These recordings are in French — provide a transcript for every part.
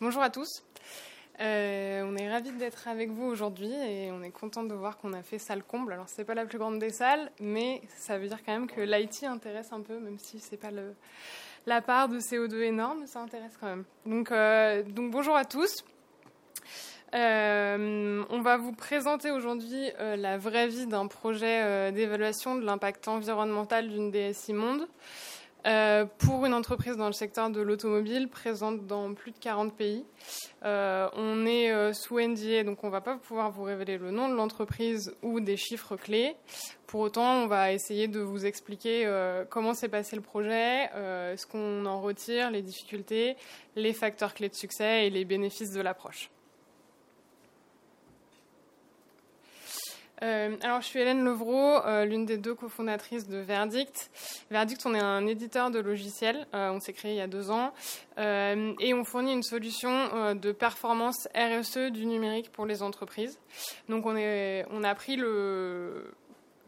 Bonjour à tous. Euh, on est ravis d'être avec vous aujourd'hui et on est content de voir qu'on a fait salle comble. Alors c'est pas la plus grande des salles, mais ça veut dire quand même que l'IT intéresse un peu, même si c'est pas la part de CO2 énorme, ça intéresse quand même. Donc, euh, bonjour à tous. Euh, on va vous présenter aujourd'hui la vraie vie d'un projet d'évaluation de l'impact environnemental d'une DSI Monde pour une entreprise dans le secteur de l'automobile présente dans plus de 40 pays. on est sous NDA, donc on ne va pas pouvoir vous révéler le nom de l'entreprise ou des chiffres clés. Pour autant, on va essayer de vous expliquer comment s'est passé le projet, ce qu'on en retire, les difficultés, les facteurs clés de succès et les bénéfices de l'approche. Euh, alors, je suis Hélène Levrault, euh, l'une des deux cofondatrices de Verdict. Verdict, on est un éditeur de logiciels. Euh, on s'est créé il y a deux ans et on fournit une solution de performance RSE du numérique pour les entreprises. Donc, on, a pris le,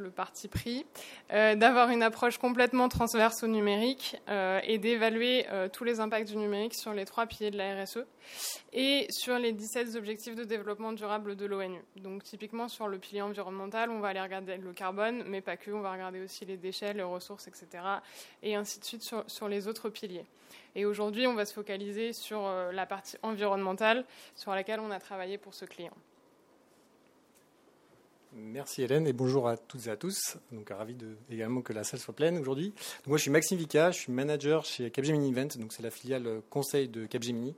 le parti pris, euh, d'avoir une approche complètement transverse au numérique euh, et d'évaluer euh, tous les impacts du numérique sur les trois piliers de la RSE et sur les 17 objectifs de développement durable de l'ONU. Donc typiquement sur le pilier environnemental, on va aller regarder le carbone, mais pas que, on va regarder aussi les déchets, les ressources, etc. Et ainsi de suite sur, sur les autres piliers. Et aujourd'hui, on va se focaliser sur la partie environnementale sur laquelle on a travaillé pour ce client. Merci Hélène et bonjour à toutes et à tous. Donc ravi également que la salle soit pleine aujourd'hui. Moi je suis Maxime Vica, je suis manager chez Capgemini Event, donc c'est la filiale conseil de Capgemini.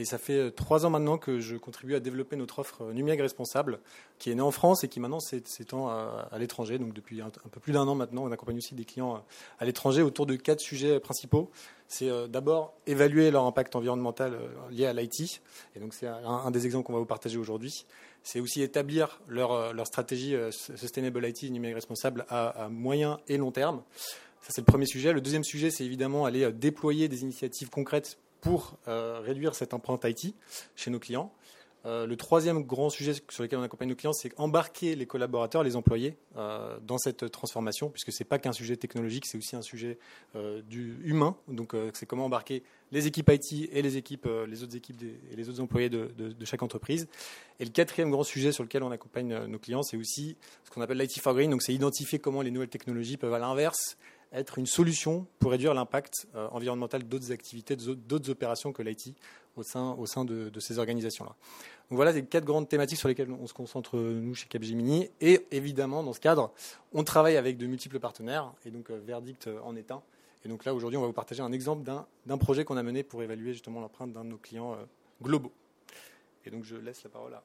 Et ça fait euh, trois ans maintenant que je contribue à développer notre offre euh, numérique responsable, qui est née en France et qui maintenant s'étend à, l'étranger. Donc depuis un, peu plus d'un an maintenant, on accompagne aussi des clients euh, à l'étranger autour de quatre sujets principaux. C'est d'abord évaluer leur impact environnemental lié à l'IT. Et donc c'est un, des exemples qu'on va vous partager aujourd'hui c'est aussi établir leur, leur, stratégie Sustainable IT, numérique responsable, à, moyen et long terme. Ça, c'est le premier sujet. Le deuxième sujet, c'est évidemment aller déployer des initiatives concrètes pour euh, réduire cette empreinte IT chez nos clients. Euh, le troisième grand sujet sur lequel on accompagne nos clients, c'est embarquer les collaborateurs, les employés, euh, dans cette transformation, puisque ce n'est pas qu'un sujet technologique, c'est aussi un sujet du humain. Donc, c'est comment embarquer les équipes IT et les équipes, les autres équipes et les autres employés de, de, chaque entreprise. Et le quatrième grand sujet sur lequel on accompagne nos clients, c'est aussi ce qu'on appelle l'IT for Green. Donc, c'est identifier comment les nouvelles technologies peuvent, à l'inverse, être une solution pour réduire l'impact euh, environnemental d'autres activités, d'autres opérations que l'IT au sein, au sein de, ces organisations-là. Donc voilà les quatre grandes thématiques sur lesquelles on se concentre nous chez Capgemini. Et évidemment, dans ce cadre, on travaille avec de multiples partenaires, et donc euh, Verdict euh, en est un. Et donc là, aujourd'hui, on va vous partager un exemple d'un projet qu'on a mené pour évaluer justement l'empreinte d'un de nos clients globaux. Et donc je laisse la parole à...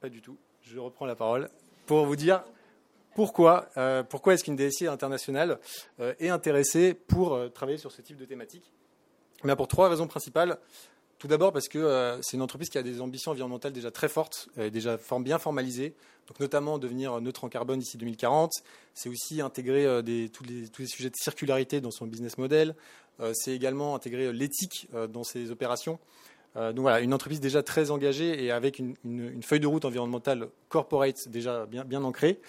Pas du tout. Je reprends la parole pour vous dire pourquoi, euh, pourquoi est-ce qu'une DSI internationale euh, est intéressée pour euh, travailler sur ce type de thématique Mais Pour trois raisons principales. Tout d'abord parce que c'est une entreprise qui a des ambitions environnementales déjà très fortes, déjà bien formalisées, donc notamment devenir neutre en carbone d'ici 2040. C'est aussi intégrer tous, les, sujets de circularité dans son business model. c'est également intégrer l'éthique dans ses opérations. donc voilà, une entreprise déjà très engagée et avec une, feuille de route environnementale corporate déjà bien, ancrée.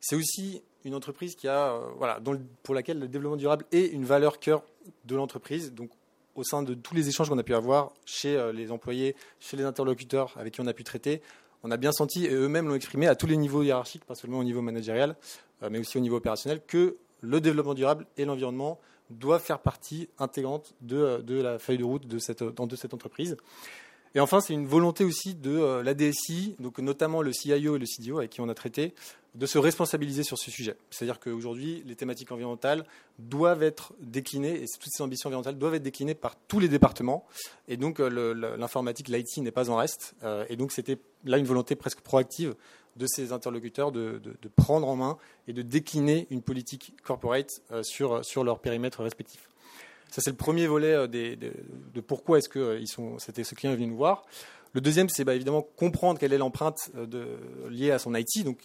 C'est aussi une entreprise qui a, euh, voilà, pour laquelle le développement durable est une valeur cœur de l'entreprise. Donc, au sein de tous les échanges qu'on a pu avoir chez euh, les employés, chez les interlocuteurs avec qui on a pu traiter, on a bien senti, et eux-mêmes l'ont exprimé à tous les niveaux hiérarchiques, pas seulement au niveau managérial, euh, mais aussi au niveau opérationnel, que le développement durable et l'environnement doivent faire partie intégrante de, la feuille de route de cette, entreprise. Et enfin, c'est une volonté aussi de euh, la DSI, donc notamment le CIO et le CDO avec qui on a traité, de se responsabiliser sur ce sujet. C'est-à-dire qu'aujourd'hui, les thématiques environnementales doivent être déclinées, et toutes ces ambitions environnementales doivent être déclinées par tous les départements. Et donc, euh, l'informatique, l'IT n'est pas en reste. Euh, et donc, c'était là une volonté presque proactive de ces interlocuteurs de, prendre en main et de décliner une politique corporate sur, sur leur périmètre respectif. Ça, c'est le premier volet euh, de, pourquoi est-ce que euh, ils sont, c'était ce client est venu nous voir. Le deuxième, c'est bah, évidemment comprendre quelle est l'empreinte euh, liée à son IT. Donc,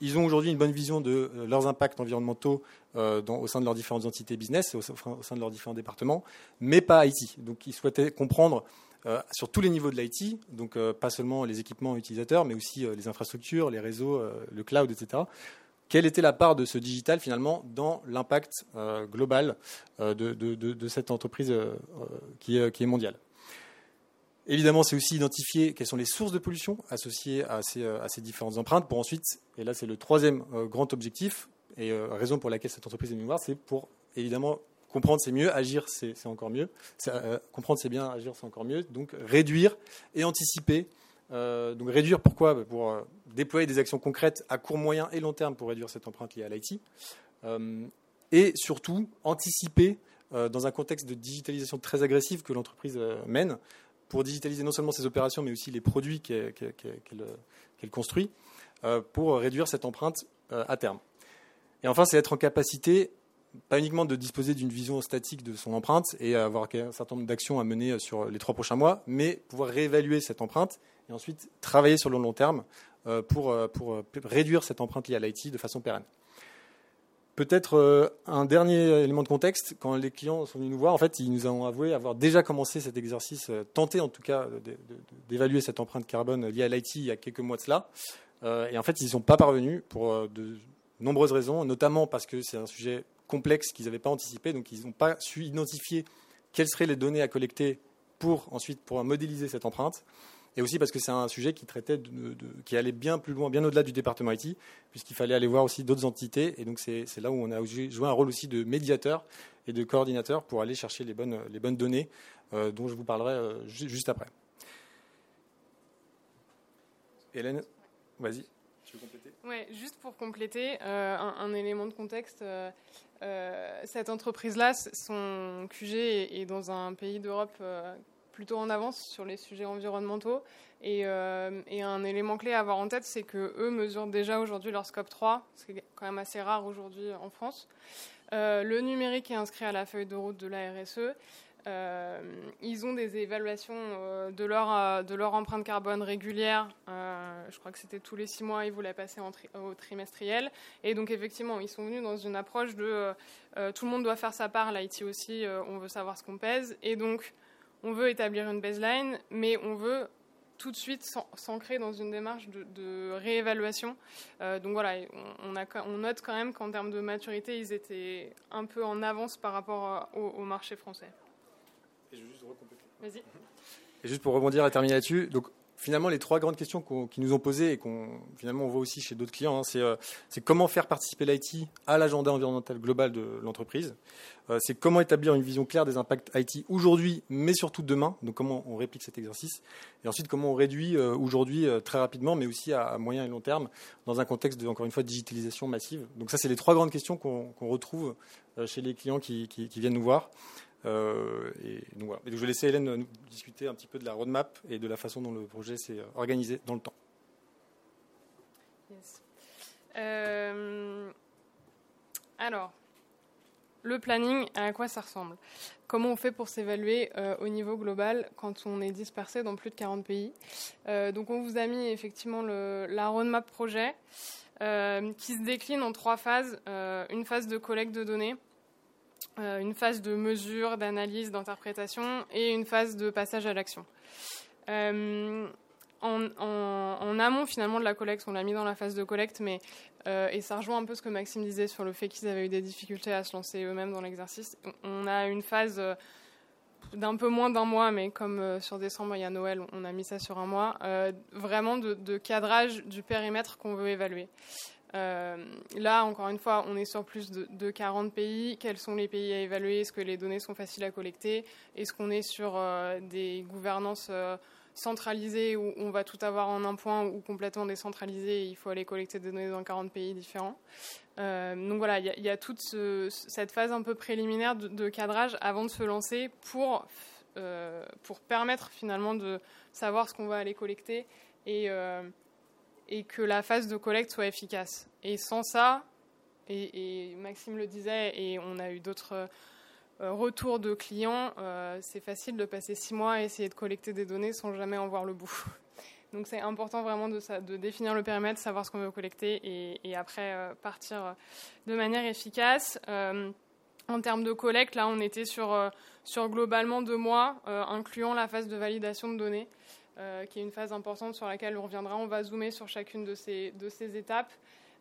ils ont aujourd'hui une bonne vision de leurs impacts environnementaux au sein de leurs différentes entités business, au, au, sein de leurs différents départements, mais pas IT. Donc, ils souhaitaient comprendre sur tous les niveaux de l'IT, donc pas seulement les équipements utilisateurs, mais aussi les infrastructures, les réseaux, le cloud, etc quelle était la part de ce digital finalement dans l'impact euh, global euh, de, cette entreprise euh, qui, est, mondiale? Évidemment, c'est aussi identifier quelles sont les sources de pollution associées à ces, ces différentes empreintes pour ensuite, et là c'est le troisième grand objectif, et raison pour laquelle cette entreprise est venue c'est pour évidemment comprendre c'est mieux, agir c'est encore mieux. comprendre c'est bien, agir c'est encore mieux. Donc réduire et anticiper euh, donc réduire pourquoi? Bah, Pour euh, déployer des actions concrètes à court, moyen et long terme pour réduire cette empreinte liée à l'IT. Euh, et surtout anticiper dans un contexte de digitalisation très agressive que l'entreprise mène pour digitaliser non seulement ses opérations mais aussi les produits qu'elle construit pour réduire cette empreinte à terme. Et enfin, c'est être en capacité pas uniquement de disposer d'une vision statique de son empreinte et avoir un certain nombre d'actions à mener sur les trois prochains mois, mais pouvoir réévaluer cette empreinte et ensuite travailler sur le long terme euh, pour, euh, euh, réduire cette empreinte liée à l'IT de façon pérenne. Peut-être un dernier élément de contexte, quand les clients sont venus nous voir, en fait, ils nous ont avoué avoir déjà commencé cet exercice, tenté en tout cas d'évaluer cette empreinte carbone liée à l'IT il y a quelques mois de cela. Et en fait, ils n'y sont pas parvenus pour de nombreuses raisons, notamment parce que c'est un sujet complexe qu'ils n'avaient pas anticipé, donc ils n'ont pas su identifier quelles seraient les données à collecter pour ensuite pour modéliser cette empreinte et aussi parce que c'est un sujet qui traitait qui allait bien plus loin, bien au-delà du département IT, puisqu'il fallait aller voir aussi d'autres entités. Et donc c'est là où on a joué un rôle aussi de médiateur et de coordinateur pour aller chercher les bonnes, les bonnes données euh, dont je vous parlerai euh, juste après. Hélène, vas-y. Tu veux compléter? Oui, juste pour compléter, euh, un, élément de contexte. cette entreprise-là, son QG est, dans un pays d'Europe plutôt en avance sur les sujets environnementaux. Euh, et, un élément clé à avoir en tête, c'est que eux mesurent déjà aujourd'hui leur scope 3, ce qui est quand même assez rare aujourd'hui en France. Euh, le numérique est inscrit à la feuille de route de la RSE. Euh, ils ont des évaluations de, leur, de leur empreinte carbone régulière. je crois que c'était tous les six mois, ils voulaient passer au trimestriel. Et donc, effectivement, ils sont venus dans une approche de tout le monde doit faire sa part, l'IT aussi, on veut savoir ce qu'on pèse. Et donc, on veut établir une baseline, mais on veut tout de suite s'ancrer dans une démarche de, réévaluation. Euh, donc voilà, on, note quand même qu'en termes de maturité, ils étaient un peu en avance par rapport au, marché français. Et je juste Vas-y. Et juste pour rebondir et terminer là-dessus, donc finalement, les trois grandes questions qui nous ont posées et qu'on finalement on voit aussi chez d'autres clients, hein, euh, c'est comment faire participer l'IT à l'agenda environnemental global de l'entreprise. Euh, c'est comment établir une vision claire des impacts IT aujourd'hui, mais surtout demain. Donc comment on réplique cet exercice. Et ensuite, comment on réduit euh, aujourd'hui très rapidement, mais aussi à, moyen et long terme, dans un contexte de, encore une fois, digitalisation massive. Donc ça, c'est les trois grandes questions qu'on retrouve chez les clients qui viennent nous voir. Euh, je vais laisser Hélène nous discuter un petit peu de la roadmap et de la façon dont le projet s'est organisé dans le temps. Euh, alors, le planning, à quoi ça ressemble? Comment on fait pour s'évaluer euh, au niveau global quand on est dispersé dans plus de 40 pays? Donc on vous a mis effectivement la roadmap projet qui se décline en trois phases. une phase de collecte de données, euh, une phase de mesure, d'analyse, d'interprétation et une phase de passage à l'action. Euh, en, amont finalement de la collecte, on l'a mis dans la phase de collecte, mais euh, et ça rejoint un peu ce que Maxime disait sur le fait qu'ils avaient eu des difficultés à se lancer eux-mêmes dans l'exercice. On a une phase d'un peu moins d'un mois, mais comme sur décembre il y a Noël, on a mis ça sur un mois, vraiment de, cadrage du périmètre qu'on veut évaluer. Euh, là, encore une fois, on est sur plus de, 40 pays. Quels sont les pays à évaluer? Est-ce que les données sont faciles à collecter? Est-ce qu'on est sur euh, des gouvernances euh, centralisées où on va tout avoir en un point ou complètement décentralisées et il faut aller collecter des données dans 40 pays différents? Donc voilà, il y, a toute cette phase un peu préliminaire de, cadrage avant de se lancer pour, pour permettre finalement de savoir ce qu'on va aller collecter et et que la phase de collecte soit efficace. Et sans ça, et, Maxime le disait, et on a eu d'autres euh, retours de clients, euh, c'est facile de passer six mois à essayer de collecter des données sans jamais en voir le bout. Donc c'est important vraiment de, définir le périmètre, savoir ce qu'on veut collecter et, après euh, partir de manière efficace. en termes de collecte, là on était sur globalement deux mois, incluant la phase de validation de données. Euh, qui est une phase importante sur laquelle on reviendra. On va zoomer sur chacune de ces, de ces étapes.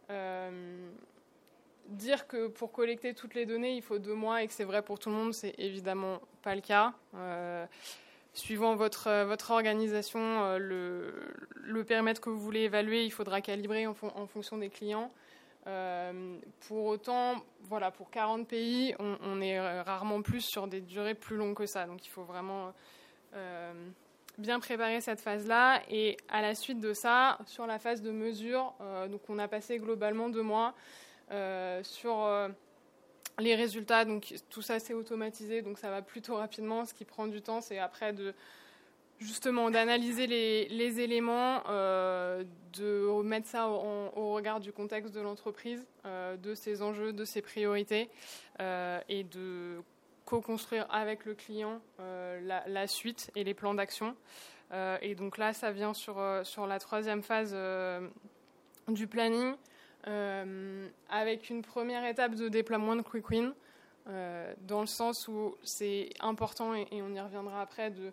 Euh, dire que pour collecter toutes les données, il faut deux mois et que c'est vrai pour tout le monde, c'est évidemment pas le cas. Euh, suivant votre, votre organisation, le, le, périmètre que vous voulez évaluer, il faudra calibrer en, fonction des clients. pour autant, voilà, pour 40 pays, on, est rarement plus sur des durées plus longues que ça. Donc il faut vraiment bien préparer cette phase-là. Et à la suite de ça, sur la phase de mesure, euh, donc on a passé globalement deux mois euh, sur euh, les résultats. Donc tout ça c'est automatisé, donc ça va plutôt rapidement. Ce qui prend du temps, c'est après de justement d'analyser les, éléments, de mettre ça au regard du contexte de l'entreprise, de ses enjeux, de ses priorités, et de co-construire avec le client euh, la, suite et les plans d'action. Euh, et donc là, ça vient sur, euh, sur la troisième phase du planning, avec une première étape de déploiement de Quick Win, dans le sens où c'est important, et, on y reviendra après, de,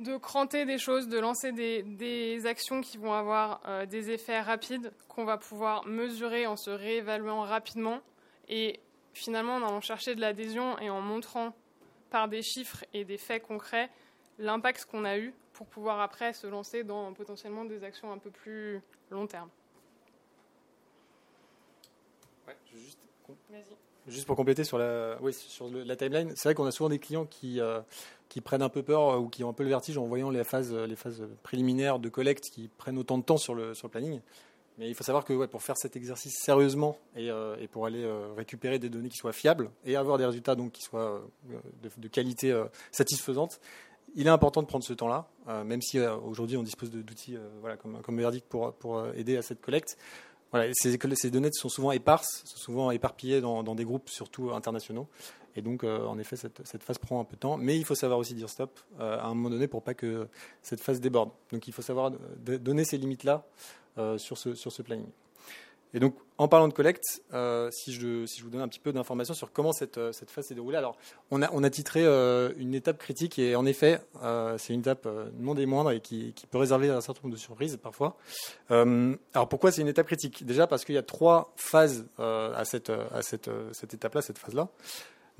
de cranter des choses, de lancer des, des actions qui vont avoir des effets rapides, qu'on va pouvoir mesurer en se réévaluant rapidement. Et finalement, en allant chercher de l'adhésion et en montrant par des chiffres et des faits concrets l'impact qu'on a eu pour pouvoir après se lancer dans potentiellement des actions un peu plus long terme. juste, pour compléter sur la, oui, sur la timeline, c'est vrai qu'on a souvent des clients qui, euh, qui prennent un peu peur ou qui ont un peu le vertige en voyant les phases, les phases préliminaires de collecte qui prennent autant de temps sur le, sur le planning. Mais il faut savoir que pour faire cet exercice sérieusement et, euh, pour aller euh, récupérer des données qui soient fiables et avoir des résultats donc qui soient euh, de, qualité satisfaisante, il est important de prendre ce temps-là, même si aujourd'hui on dispose d'outils voilà, comme, comme Verdict pour, pour aider à cette collecte. Voilà, ces, ces, données sont souvent éparses, sont souvent éparpillées dans, des groupes, surtout internationaux. Et donc, en effet, cette, phase prend un peu de temps. Mais il faut savoir aussi dire stop à un moment donné pour pas que cette phase déborde. Donc, il faut savoir donner ces limites-là euh, sur, ce, planning. Et donc, en parlant de collecte, euh, si, je, vous donne un petit peu d'informations sur comment cette, euh, phase s'est déroulée, alors on a, titré une étape critique et en effet, c'est une étape non des moindres et qui, peut réserver un certain nombre de surprises parfois. alors pourquoi c'est une étape critique? Déjà parce qu'il y a trois phases à cette étape-là, cette phase-là.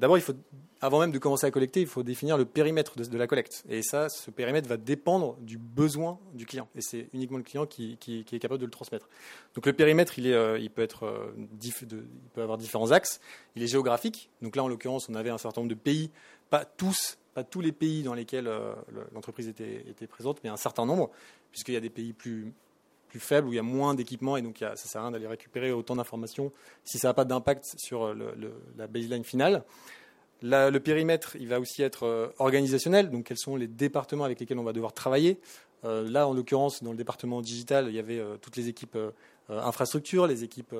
D'abord, il faut, avant même de commencer à collecter, il faut définir le périmètre de, la collecte. Et ça, ce périmètre va dépendre du besoin du client. Et c'est uniquement le client qui, est capable de le transmettre. Donc le périmètre, euh, euh, il peut avoir différents axes. Il est géographique. Donc là, en l'occurrence, on avait un certain nombre de pays, pas tous, pas tous les pays dans lesquels euh, l'entreprise était, présente, mais un certain nombre, puisqu'il y a des pays plus, plus faibles, où il y a moins d'équipements, et donc ça ne sert à rien d'aller récupérer autant d'informations si ça n'a pas d'impact sur euh, la baseline finale. le périmètre, il va aussi être euh, organisationnel, donc quels sont les départements avec lesquels on va devoir travailler. Euh, là, en l'occurrence, dans le département digital, il y avait toutes les équipes infrastructures, les équipes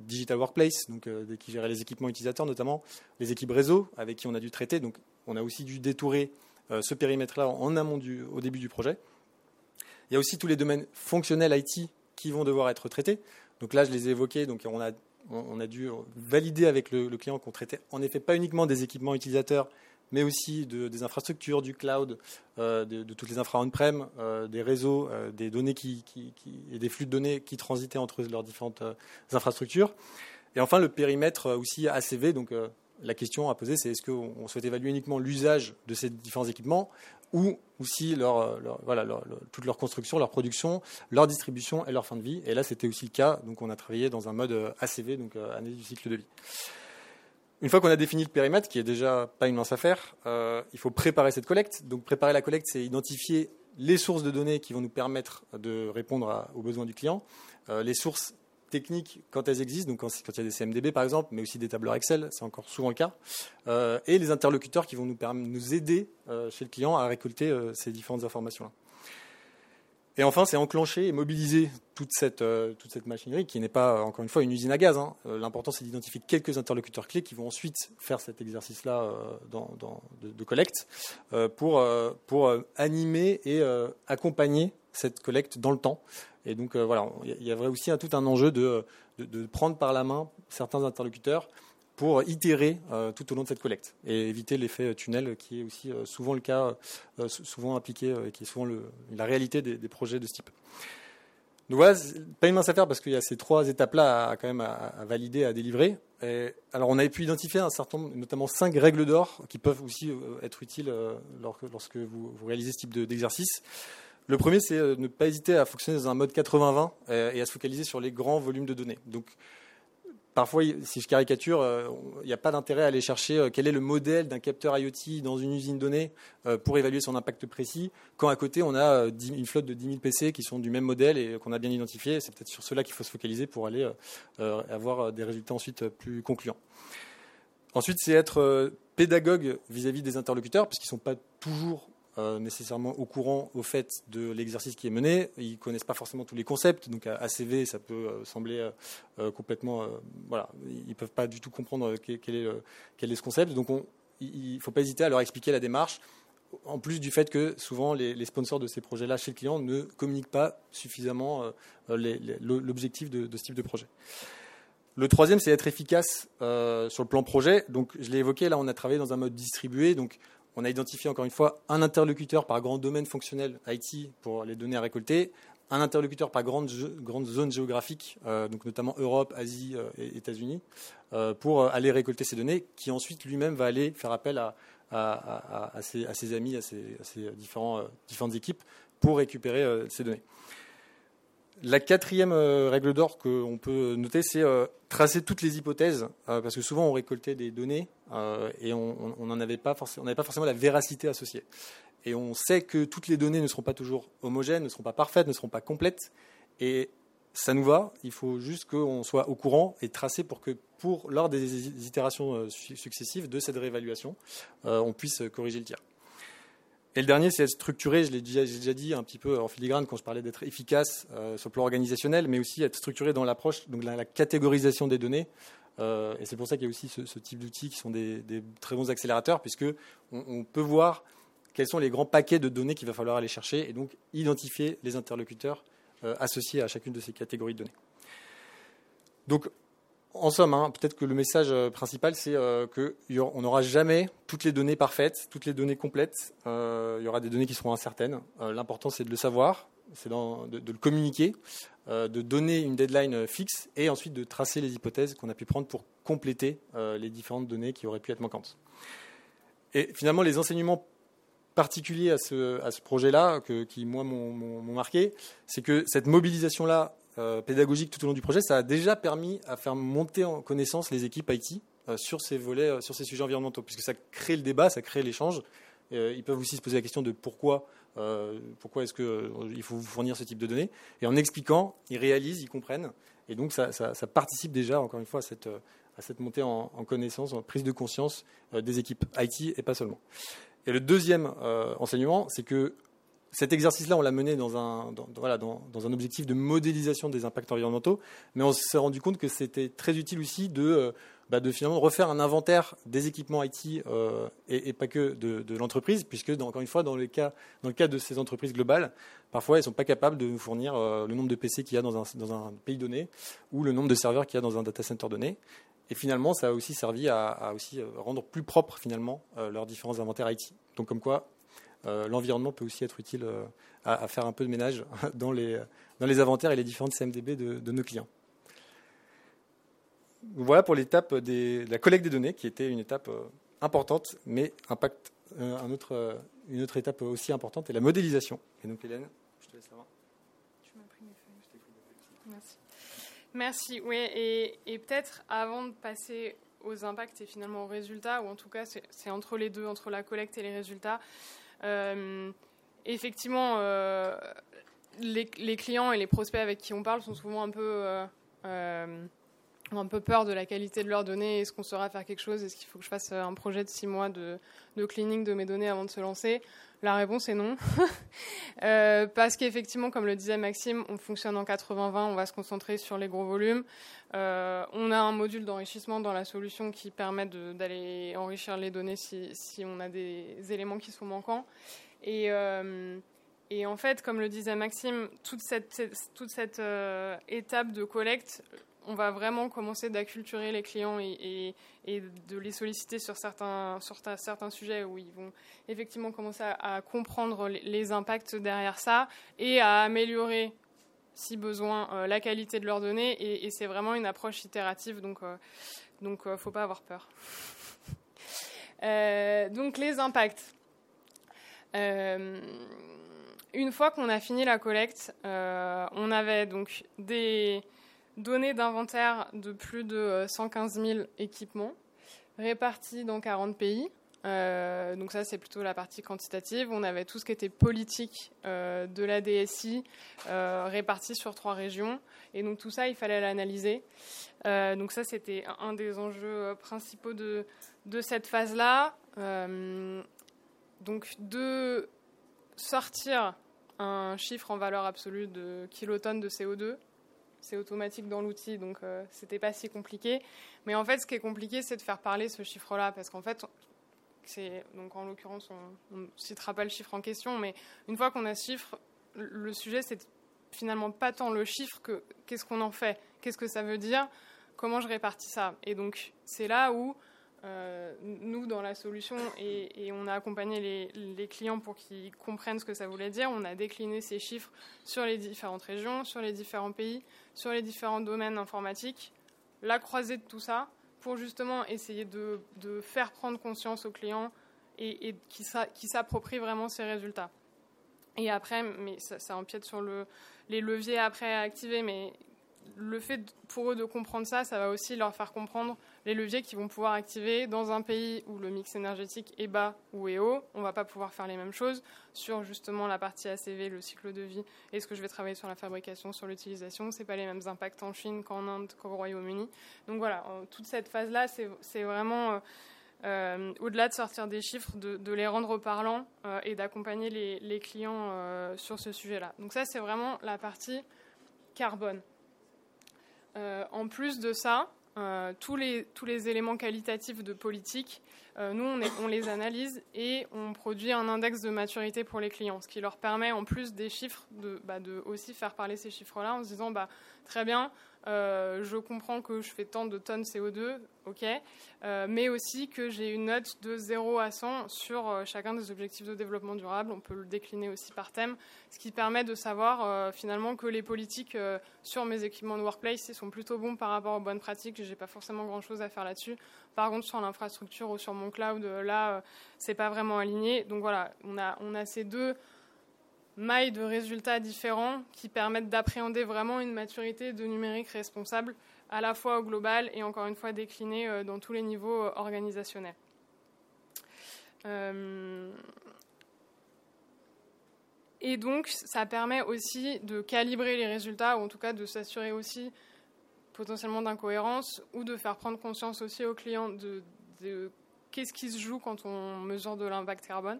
digital workplace, donc qui géraient les équipements utilisateurs notamment, les équipes réseau avec qui on a dû traiter. Donc, on a aussi dû détourer ce périmètre-là en amont du, au début du projet. Il y a aussi tous les domaines fonctionnels IT qui vont devoir être traités. Donc là, je les ai évoqués. On a, dû valider avec le, client qu'on traitait en effet pas uniquement des équipements utilisateurs, mais aussi de, des infrastructures, du cloud, euh, de, toutes les infra on-prem, euh, des réseaux, euh, des données et des flux de données qui transitaient entre leurs différentes infrastructures. Et enfin, le périmètre aussi ACV, donc la question à poser, c'est est-ce qu'on souhaite évaluer uniquement l'usage de ces différents équipements ou aussi voilà, toute leur construction, leur production, leur distribution et leur fin de vie. Et là, c'était aussi le cas. Donc, on a travaillé dans un mode euh, ACV, donc euh, année du cycle de vie. Une fois qu'on a défini le périmètre, qui est déjà pas une mince affaire, euh, il faut préparer cette collecte. Donc, préparer la collecte, c'est identifier les sources de données qui vont nous permettre de répondre aux besoins du client, les sources techniques quand elles existent, donc quand, il y a des CMDB par exemple, mais aussi des tableurs Excel, c'est encore souvent le cas, euh, et les interlocuteurs qui vont nous, nous aider euh, chez le client à récolter euh, ces différentes informations-là. Et enfin, c'est enclencher et mobiliser toute cette, toute cette machinerie qui n'est pas, encore une fois, une usine à gaz. Hein. L'important, c'est d'identifier quelques interlocuteurs clés qui vont ensuite faire cet exercice-là de, de, collecte pour, pour animer et accompagner cette collecte dans le temps et donc euh, voilà, il y a aussi tout un enjeu de, prendre par la main certains interlocuteurs pour itérer euh, tout au long de cette collecte et éviter l'effet tunnel qui est aussi euh, souvent le cas, souvent appliqué et qui est souvent la réalité des, projets de ce type. Donc voilà, pas une mince affaire parce qu'il y a ces trois étapes-là à, à, valider, à délivrer. alors, on avait pu identifier un certain nombre, notamment cinq règles d'or, qui peuvent aussi être utiles lorsque vous, réalisez ce type d'exercice. Le premier, c'est ne pas hésiter à fonctionner dans un mode 80-20 et à se focaliser sur les grands volumes de données. Donc, parfois, si je caricature, euh, il n'y a pas d'intérêt à aller chercher euh, quel est le modèle d'un capteur IoT dans une usine donnée euh, pour évaluer son impact précis, quand à côté on a une flotte de 10 000 PC qui sont du même modèle et qu'on a bien identifié. C'est peut-être sur cela qu'il faut se focaliser pour aller avoir des résultats ensuite plus concluants. Ensuite, c'est être pédagogue vis-à-vis des interlocuteurs, parce qu'ils ne sont pas toujours euh, nécessairement au courant au fait de l'exercice qui est mené. Ils connaissent pas forcément tous les concepts, donc à ACV, ça peut euh, sembler euh, complètement, voilà, ils peuvent pas du tout comprendre quel est, quel est ce concept. Donc il ne faut pas hésiter à leur expliquer la démarche. En plus du fait que souvent les, sponsors de ces projets-là chez le client ne communiquent pas suffisamment l'objectif de, de, ce type de projet. Le troisième, c'est être efficace sur le plan projet. Donc, je l'ai évoqué, là, on a travaillé dans un mode distribué. Donc, on a identifié encore une fois un interlocuteur par grand domaine fonctionnel IT pour les données à récolter, un interlocuteur par grande, grande zone géographique, euh, donc notamment Europe, Asie euh, et États-Unis, euh, pour aller récolter ces données, qui ensuite lui-même va aller faire appel à, ses, amis, à ses, différentes équipes pour récupérer ces données. La quatrième euh, règle d'or qu'on peut noter, c'est euh, tracer toutes les hypothèses, euh, parce que souvent on récoltait des données et on n'avait pas, forcément la véracité associée. Et on sait que toutes les données ne seront pas toujours homogènes, ne seront pas parfaites, ne seront pas complètes. Et ça nous va, il faut juste qu'on soit au courant et tracé pour que, pour, lors des itérations successives de cette réévaluation, on puisse corriger le tir. Et le dernier, c'est être structuré, je l'ai déjà, dit un petit peu en filigrane quand je parlais d'être efficace euh, sur le plan organisationnel, mais aussi être structuré dans l'approche, donc la, catégorisation des données. Euh, et c'est pour ça qu'il y a aussi ce, type d'outils qui sont des, très bons accélérateurs, puisque on, peut voir quels sont les grands paquets de données qu'il va falloir aller chercher et donc identifier les interlocuteurs euh, associés à chacune de ces catégories de données. Donc en somme, hein, peut-être que le message euh, principal, c'est euh, qu'on n'aura jamais toutes les données parfaites, toutes les données complètes. Euh, il y aura des données qui seront incertaines. L'important, c'est de le savoir, de, le communiquer, de donner une deadline fixe et ensuite de tracer les hypothèses qu'on a pu prendre pour compléter les différentes données qui auraient pu être manquantes. Et finalement, les enseignements particuliers à ce, projet-là, qui, moi, m'ont marqué, c'est que cette mobilisation-là euh, pédagogique tout au long du projet, ça a déjà permis à faire monter en connaissance les équipes IT euh, sur ces volets, euh, sur ces sujets environnementaux, puisque ça crée le débat, ça crée l'échange. ils peuvent aussi se poser la question de pourquoi, pourquoi est-ce qu'il faut vous fournir ce type de données. Et en expliquant, ils réalisent, ils comprennent. Et donc ça, participe déjà, encore une fois, à cette, à cette montée en, connaissance, en prise de conscience des équipes IT et pas seulement. Et le deuxième enseignement, c'est que cet exercice-là, on l'a mené dans un, voilà, dans, un objectif de modélisation des impacts environnementaux, mais on s'est rendu compte que c'était très utile aussi de, euh, bah, de, finalement refaire un inventaire des équipements IT euh, et, pas que de, l'entreprise, puisque encore une fois, dans le, cas, dans le cas de ces entreprises globales, parfois elles ne sont pas capables de nous fournir euh, le nombre de PC qu'il y a dans un, dans un, pays donné ou le nombre de serveurs qu'il y a dans un data center donné. Et finalement, ça a aussi servi à, à aussi rendre plus propre finalement leurs différents inventaires IT. Donc comme quoi, l'environnement peut aussi être utile euh, à, faire un peu de ménage dans les, dans les inventaires et les différentes CMDB de, nos clients. Voilà pour l'étape de la collecte des données, qui était une étape euh, importante, mais impact un autre, une autre étape aussi importante est la modélisation. Et donc, Hélène, je te laisse la main. Tu m'as pris mes feuilles. Merci. Merci. Oui, et, peut-être avant de passer aux impacts et finalement aux résultats, ou en tout cas c'est entre les deux, entre la collecte et les résultats, euh, effectivement, euh, les, clients et les prospects avec qui on parle sont souvent un peu euh, un peu peur de la qualité de leurs données. Est-ce qu'on saura faire quelque chose? Est-ce qu'il faut que je fasse un projet de six mois de cleaning de mes données avant de se lancer? La réponse est non. parce qu'effectivement, comme le disait Maxime, on fonctionne en 80-20, on va se concentrer sur les gros volumes. on a un module d'enrichissement dans la solution qui permet d'aller enrichir les données si, on a des éléments qui sont manquants. Et, et en fait, comme le disait Maxime, toute cette étape de collecte, on va vraiment commencer d'acculturer les clients et, de les solliciter sur certains, sur certains sujets où ils vont effectivement commencer à, comprendre les, impacts derrière ça et à améliorer si besoin, la qualité de leurs données. Et, c'est vraiment une approche itérative, donc donc faut pas avoir peur. donc les impacts. une fois qu'on a fini la collecte, on avait donc des données d'inventaire de plus de 115 000 équipements répartis dans 40 pays. Euh, donc ça, c'est plutôt la partie quantitative. On avait tout ce qui était politique euh, de la DSI euh, réparti sur trois régions. Et donc tout ça, il fallait l'analyser. donc ça, c'était un des enjeux principaux de, de cette phase-là. donc de sortir un chiffre en valeur absolue de kilotonnes de CO2 c'est automatique dans l'outil, donc euh, c'était pas si compliqué. Mais en fait, ce qui est compliqué, c'est de faire parler ce chiffre-là, parce qu'en fait, c'est donc en l'occurrence, on ne citera pas le chiffre en question, mais une fois qu'on a ce chiffre, le sujet, c'est finalement pas tant le chiffre que qu'est-ce qu'on en fait, qu'est-ce que ça veut dire, comment je répartis ça. Et donc, c'est là où euh, nous, dans la solution, et, on a accompagné les, clients pour qu'ils comprennent ce que ça voulait dire. On a décliné ces chiffres sur les différentes régions, sur les différents pays, sur les différents domaines informatiques, la croisée de tout ça pour justement essayer de, faire prendre conscience aux clients et, et qui s'approprient vraiment ces résultats. Et après, mais ça, ça empiète sur le, les leviers après à activer, mais le fait pour eux de comprendre ça, ça va aussi leur faire comprendre les leviers qu'ils vont pouvoir activer dans un pays où le mix énergétique est bas ou est haut. On ne va pas pouvoir faire les mêmes choses sur justement la partie ACV, le cycle de vie. Est-ce que je vais travailler sur la fabrication, sur l'utilisation Ce pas les mêmes impacts en Chine qu'en Inde, qu'au Royaume-Uni. Donc voilà, toute cette phase-là, c'est vraiment... Euh, euh, au-delà de sortir des chiffres, de, les rendre parlants euh, et d'accompagner les, les, clients sur ce sujet-là. Donc ça, c'est vraiment la partie carbone. En plus de ça, euh, tous, les, tous les éléments qualitatifs de politique, euh, nous, on, les analyse et on produit un index de maturité pour les clients, ce qui leur permet, en plus des chiffres, de, bah, de aussi faire parler ces chiffres-là en se disant, bah, très bien, euh, je comprends que je fais tant de tonnes CO2, ok, euh, mais aussi que j'ai une note de 0 à 100 sur euh, chacun des objectifs de développement durable. On peut le décliner aussi par thème, ce qui permet de savoir finalement que les politiques sur mes équipements de workplace sont plutôt bons par rapport aux bonnes pratiques. J'ai pas forcément grand chose à faire là-dessus. Par contre, sur l'infrastructure ou sur mon cloud, là, c'est pas vraiment aligné. Donc voilà, on a, on a ces deux mailles de résultats différents qui permettent d'appréhender vraiment une maturité de numérique responsable à la fois au global et encore une fois déclinée euh, dans tous les niveaux euh, organisationnels. Euh, et donc, ça permet aussi de calibrer les résultats, ou en tout cas de s'assurer aussi potentiellement d'incohérence, ou de faire prendre conscience aussi aux clients de, qu'est-ce qui se joue quand on mesure de l'impact carbone.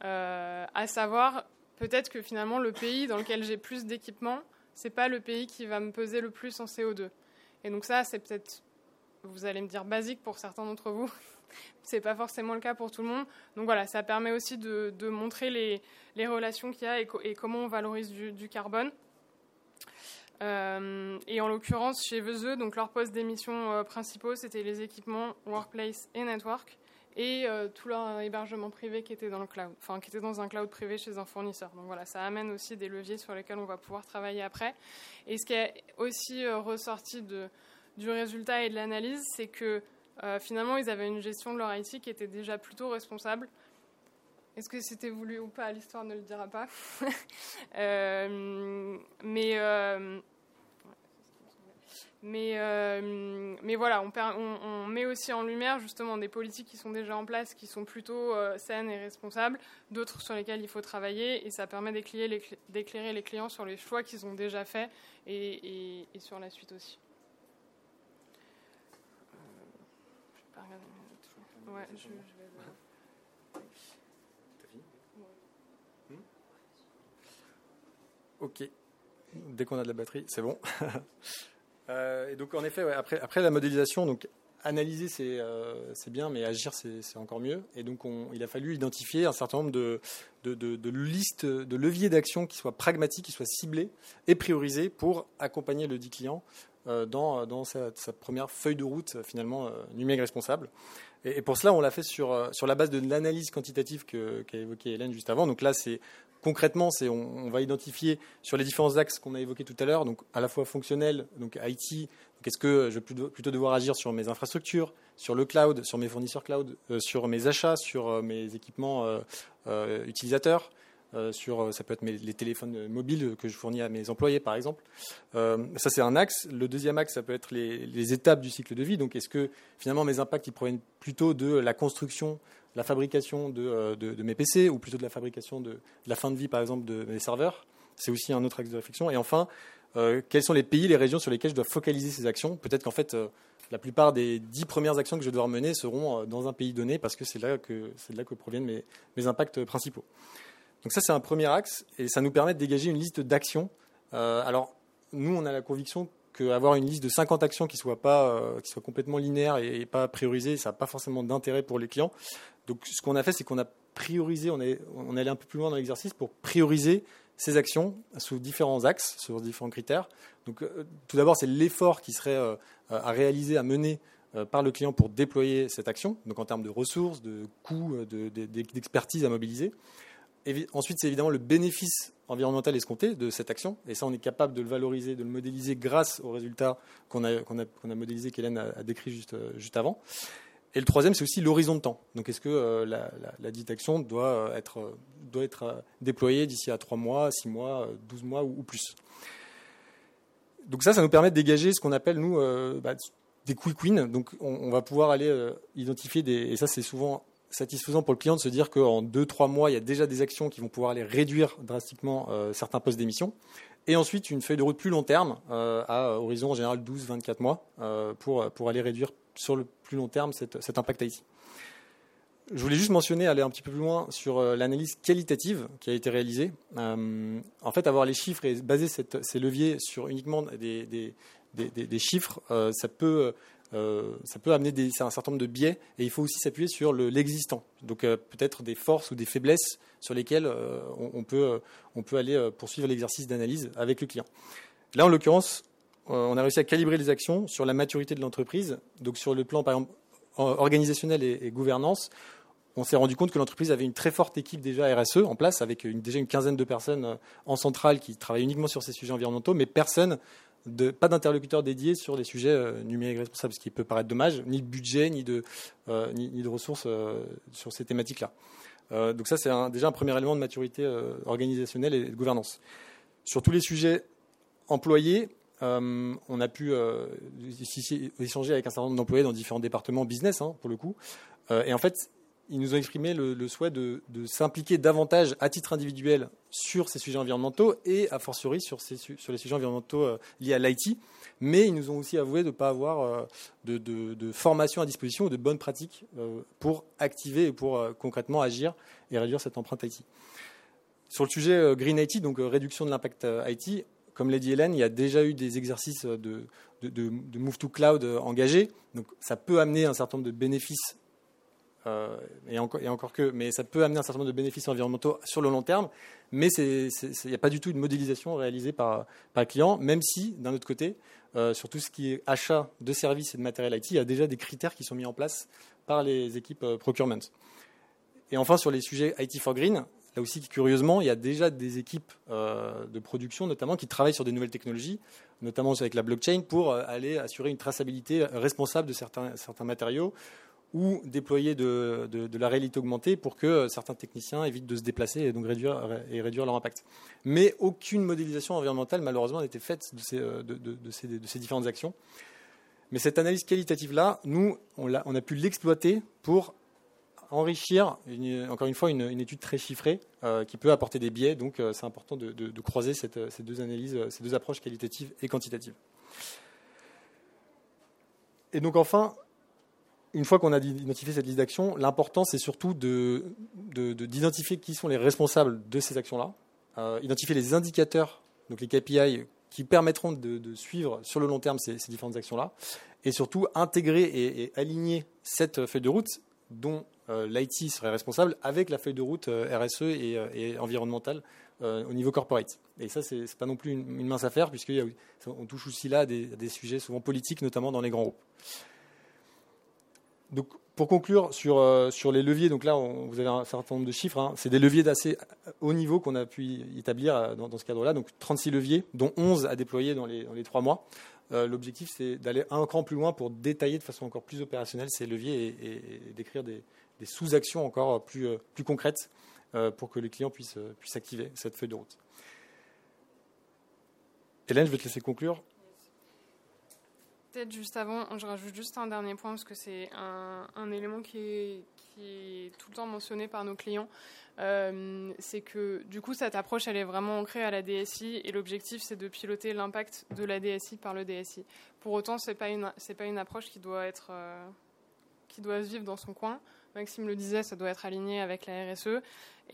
à savoir, peut-être que finalement le pays dans lequel j'ai plus d'équipements, c'est pas le pays qui va me peser le plus en CO2. Et donc ça, c'est peut-être, vous allez me dire basique pour certains d'entre vous, c'est pas forcément le cas pour tout le monde. Donc voilà, ça permet aussi de, montrer les, relations qu'il y a et, comment on valorise du, carbone. Euh, et en l'occurrence, chez VESE, donc leurs postes d'émission euh, principaux, c'était les équipements Workplace et Network et euh, tout leur hébergement privé qui était dans le cloud, enfin qui était dans un cloud privé chez un fournisseur. Donc voilà, ça amène aussi des leviers sur lesquels on va pouvoir travailler après. Et ce qui est aussi euh, ressorti du résultat et de l'analyse, c'est que euh, finalement ils avaient une gestion de leur IT qui était déjà plutôt responsable. Est-ce que c'était voulu ou pas? L'histoire ne le dira pas. mais mais, euh, mais voilà, on, on, met aussi en lumière justement des politiques qui sont déjà en place, qui sont plutôt euh, saines et responsables, d'autres sur lesquelles il faut travailler, et ça permet d'éclairer les, clients sur les choix qu'ils ont déjà faits et, et, sur la suite aussi. Euh, je vais Ouais, je, vais... T'as fini? Hmm? Ok. Dès qu'on a de la batterie, c'est bon. Euh, et donc en effet, après, après la modélisation, donc analyser c'est euh, bien, mais agir c'est encore mieux. Et donc on, il a fallu identifier un certain nombre de, de, listes, de leviers d'action qui soient pragmatiques, qui soient ciblés et priorisés pour accompagner le dit client euh, dans, dans sa, première feuille de route finalement numérique responsable. Et, pour cela, on l'a fait sur, sur la base de l'analyse quantitative qu'a évoqué Hélène juste avant. Donc là, c'est concrètement, c'est on, va identifier sur les différents axes qu'on a évoqués tout à l'heure, donc à la fois fonctionnel, donc IT, est-ce que je vais plutôt devoir agir sur mes infrastructures, sur le cloud, sur mes fournisseurs cloud, euh, sur mes achats, sur euh, mes équipements euh, utilisateurs sur, ça peut être les téléphones mobiles que je fournis à mes employés, par exemple. ça, c'est un axe. Le deuxième axe, ça peut être les, étapes du cycle de vie. Donc, est-ce que finalement mes impacts proviennent plutôt de la construction la fabrication euh, de, mes PC ou plutôt de la fabrication de, la fin de vie, par exemple, de mes serveurs. C'est aussi un autre axe de réflexion. Et enfin, euh, quels sont les pays, les régions sur lesquelles je dois focaliser ces actions? Peut-être qu'en fait, euh, la plupart des dix premières actions que je dois mener seront dans un pays donné parce que c'est là que, c'est là que proviennent mes, mes, impacts principaux. Donc ça, c'est un premier axe et ça nous permet de dégager une liste d'actions. alors, nous, on a la conviction qu'avoir une liste de 50 actions qui soit pas qui soit complètement linéaire et, pas priorisée, ça n'a pas forcément d'intérêt pour les clients. Donc ce qu'on a fait, c'est qu'on a priorisé, on est, on allé un peu plus loin dans l'exercice pour prioriser ces actions sous différents axes, sur différents critères. Donc euh, tout d'abord, c'est l'effort qui serait euh, à réaliser, à mener euh, par le client pour déployer cette action, donc en termes de ressources, de coûts, d'expertise à mobiliser. Ensuite, c'est évidemment le bénéfice environnemental escompté de cette action. Et ça, on est capable de le valoriser, de le modéliser grâce aux résultats qu'on a, a, a modélisés, qu'Hélène a, a décrit juste, juste avant. Et le troisième, c'est aussi l'horizon de temps. Donc, est-ce que euh, la, la, dite action doit euh, être, euh, doit être déployée d'ici à 3 mois, 6 mois, 12 mois ou, plus? Donc ça, ça nous permet de dégager ce qu'on appelle, nous, bah, des quick wins. Donc, on, va pouvoir aller identifier des... Et ça, c'est souvent satisfaisant pour le client de se dire qu'en 2-3 mois, il y a déjà des actions qui vont pouvoir aller réduire drastiquement certains postes d'émission. Et ensuite, une feuille de route plus long terme, à horizon en général 12-24 mois, pour, aller réduire sur le plus long terme cet, impact IT. Je voulais juste mentionner, aller un petit peu plus loin sur euh, l'analyse qualitative qui a été réalisée. Euh, en fait, avoir les chiffres et baser ces leviers sur uniquement des, chiffres, euh, ça, peut, ça peut amener un certain nombre de biais et il faut aussi s'appuyer sur l'existant. Donc peut-être des forces ou des faiblesses sur lesquelles on, peut, on peut aller poursuivre l'exercice d'analyse avec le client. Là, en l'occurrence, euh, on a réussi à calibrer les actions sur la maturité de l'entreprise. Donc sur le plan, par exemple, organisationnel et, gouvernance, on s'est rendu compte que l'entreprise avait une très forte équipe déjà RSE en place, avec déjà une quinzaine de personnes euh, en centrale qui travaillent uniquement sur ces sujets environnementaux, mais personne, pas d'interlocuteur dédié sur les sujets euh, numériques responsables, ce qui peut paraître dommage, ni de budget, ni de, de ressources sur ces thématiques-là. donc ça, c'est déjà un premier élément de maturité organisationnelle et de gouvernance. Sur tous les sujets employés, euh, on a pu euh, échanger avec un certain nombre d'employés dans différents départements business, hein, pour le coup. Euh, et en fait, ils nous ont exprimé le, souhait de, s'impliquer davantage à titre individuel sur ces sujets environnementaux et a fortiori sur, les sujets environnementaux liés à l'IT. Mais ils nous ont aussi avoué de ne pas avoir de, formation à disposition ou de bonnes pratiques pour activer et pour concrètement agir et réduire cette empreinte IT. Sur le sujet Green IT, donc réduction de l'impact IT, comme l'a dit Hélène, il y a déjà eu des exercices de, move to cloud engagés. Donc ça peut amener un certain nombre de bénéfices, euh, et, encore, que, mais ça peut amener un certain nombre de bénéfices environnementaux sur le long terme. Mais il n'y a pas du tout une modélisation réalisée par, par client, même si, d'un autre côté, euh, sur tout ce qui est achat de services et de matériel IT, il y a déjà des critères qui sont mis en place par les équipes euh, procurement. Et enfin, sur les sujets IT for Green, Là aussi, curieusement, il y a déjà des équipes de production, notamment, qui travaillent sur des nouvelles technologies, notamment avec la blockchain, pour aller assurer une traçabilité responsable de certains, certains matériaux ou déployer de, la réalité augmentée pour que euh, certains techniciens évitent de se déplacer et donc réduire, leur impact. Mais aucune modélisation environnementale, malheureusement, n'a été faite de ces, ces différentes actions. Mais cette analyse qualitative-là, nous, on a, on a pu l'exploiter pour enrichir, encore une fois, une, étude très chiffrée euh, qui peut apporter des biais. Donc, euh, c'est important de, croiser ces deux analyses, ces deux approches qualitatives et quantitatives. Et donc, enfin, une fois qu'on a identifié cette liste d'actions, l'important, c'est surtout d'identifier qui sont les responsables de ces actions-là, euh, identifier les indicateurs, donc les KPI, qui permettront de, suivre sur le long terme ces, différentes actions-là, et surtout intégrer et, aligner cette feuille de route dont euh, l'IT serait responsable avec la feuille de route euh, RSE et, environnementale au niveau corporate. Et ça, c'est pas non plus une, mince affaire, puisqu'on touche aussi là à des, sujets souvent politiques, notamment dans les grands groupes. Donc, pour conclure sur, euh, sur les leviers, donc là, vous avez un certain nombre de chiffres. Hein. c'est des leviers d'assez haut niveau qu'on a pu établir euh, dans, ce cadre-là. Donc 36 leviers, dont 11 à déployer dans les, dans les 3 mois. L'objectif, c'est d'aller un cran plus loin pour détailler de façon encore plus opérationnelle ces leviers et, d'écrire des, sous-actions encore plus, plus concrètes pour que les clients puissent, puissent activer cette feuille de route. Hélène, je vais te laisser conclure. Juste avant, je rajoute juste un dernier point parce que c'est un, élément qui est, tout le temps mentionné par nos clients. Euh, c'est que du coup cette approche elle est vraiment ancrée à la DSI et l'objectif c'est de piloter l'impact de la DSI par le DSI. Pour autant c'est pas une pas une approche qui doit être euh, qui doit se vivre dans son coin. Maxime le disait, ça doit être aligné avec la RSE.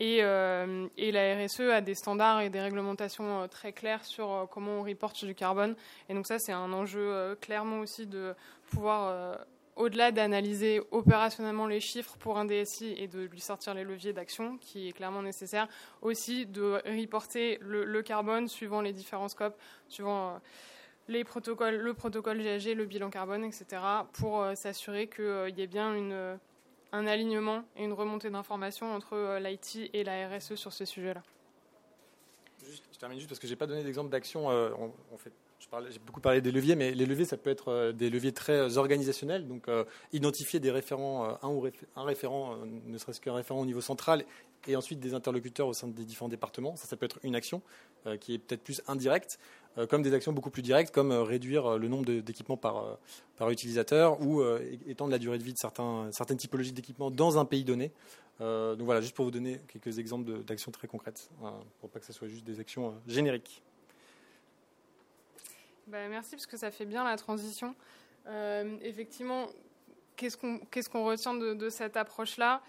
Euh, et, la RSE a des standards et des réglementations euh, très claires sur euh, comment on reporte du carbone. Et donc ça, c'est un enjeu clairement aussi de pouvoir, au-delà d'analyser opérationnellement les chiffres pour un DSI et de lui sortir les leviers d'action, qui est clairement nécessaire, aussi de reporter le, carbone suivant les différents scopes, suivant les protocoles, le protocole GAG, le bilan carbone, etc., pour s'assurer qu'il y ait bien une un alignement et une remontée d'informations entre euh, l'IT et la RSE sur ces sujets-là. Je termine juste parce que je n'ai pas donné d'exemple d'action. Euh, fait, j'ai beaucoup parlé des leviers, mais les leviers, ça peut être euh, des leviers très organisationnels. Donc, identifier des référents, un, ou un référent, ne serait-ce qu'un référent au niveau central, et ensuite des interlocuteurs au sein des différents départements. Ça, ça peut être une action qui est peut-être plus indirecte. Euh, comme des actions beaucoup plus directes, comme euh, réduire euh, le nombre d'équipements par, utilisateur ou étendre la durée de vie de certaines typologies d'équipements dans un pays donné. donc voilà, juste pour vous donner quelques exemples d'actions très concrètes, pour pas que ce soit juste des actions génériques. Bah, merci, parce que ça fait bien la transition. effectivement, qu'est-ce qu'on retient de, cette approche-là?